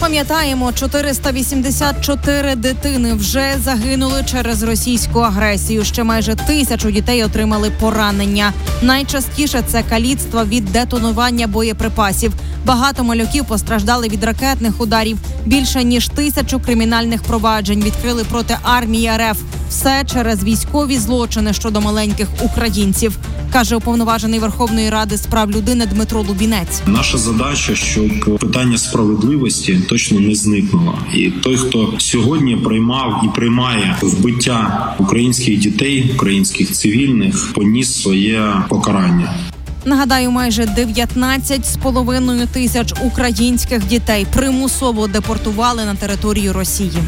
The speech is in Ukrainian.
Пам'ятаємо, 484 дитини вже загинули через російську агресію. Ще майже тисячу дітей отримали поранення. Найчастіше це каліцтво від детонування боєприпасів. Багато малюків постраждали від ракетних ударів. Більше ніж тисячу кримінальних проваджень відкрили проти армії РФ. Все через військові злочини щодо маленьких українців, каже уповноважений Верховної Ради з прав людини Дмитро Лубінець. Наша задача, щоб питання справедливості точно не зникнуло. І той, хто сьогодні приймав і приймає вбиття українських дітей, українських цивільних, поніс своє покарання. Нагадаю, майже 19 з половиною тисяч українських дітей примусово депортували на територію Росії.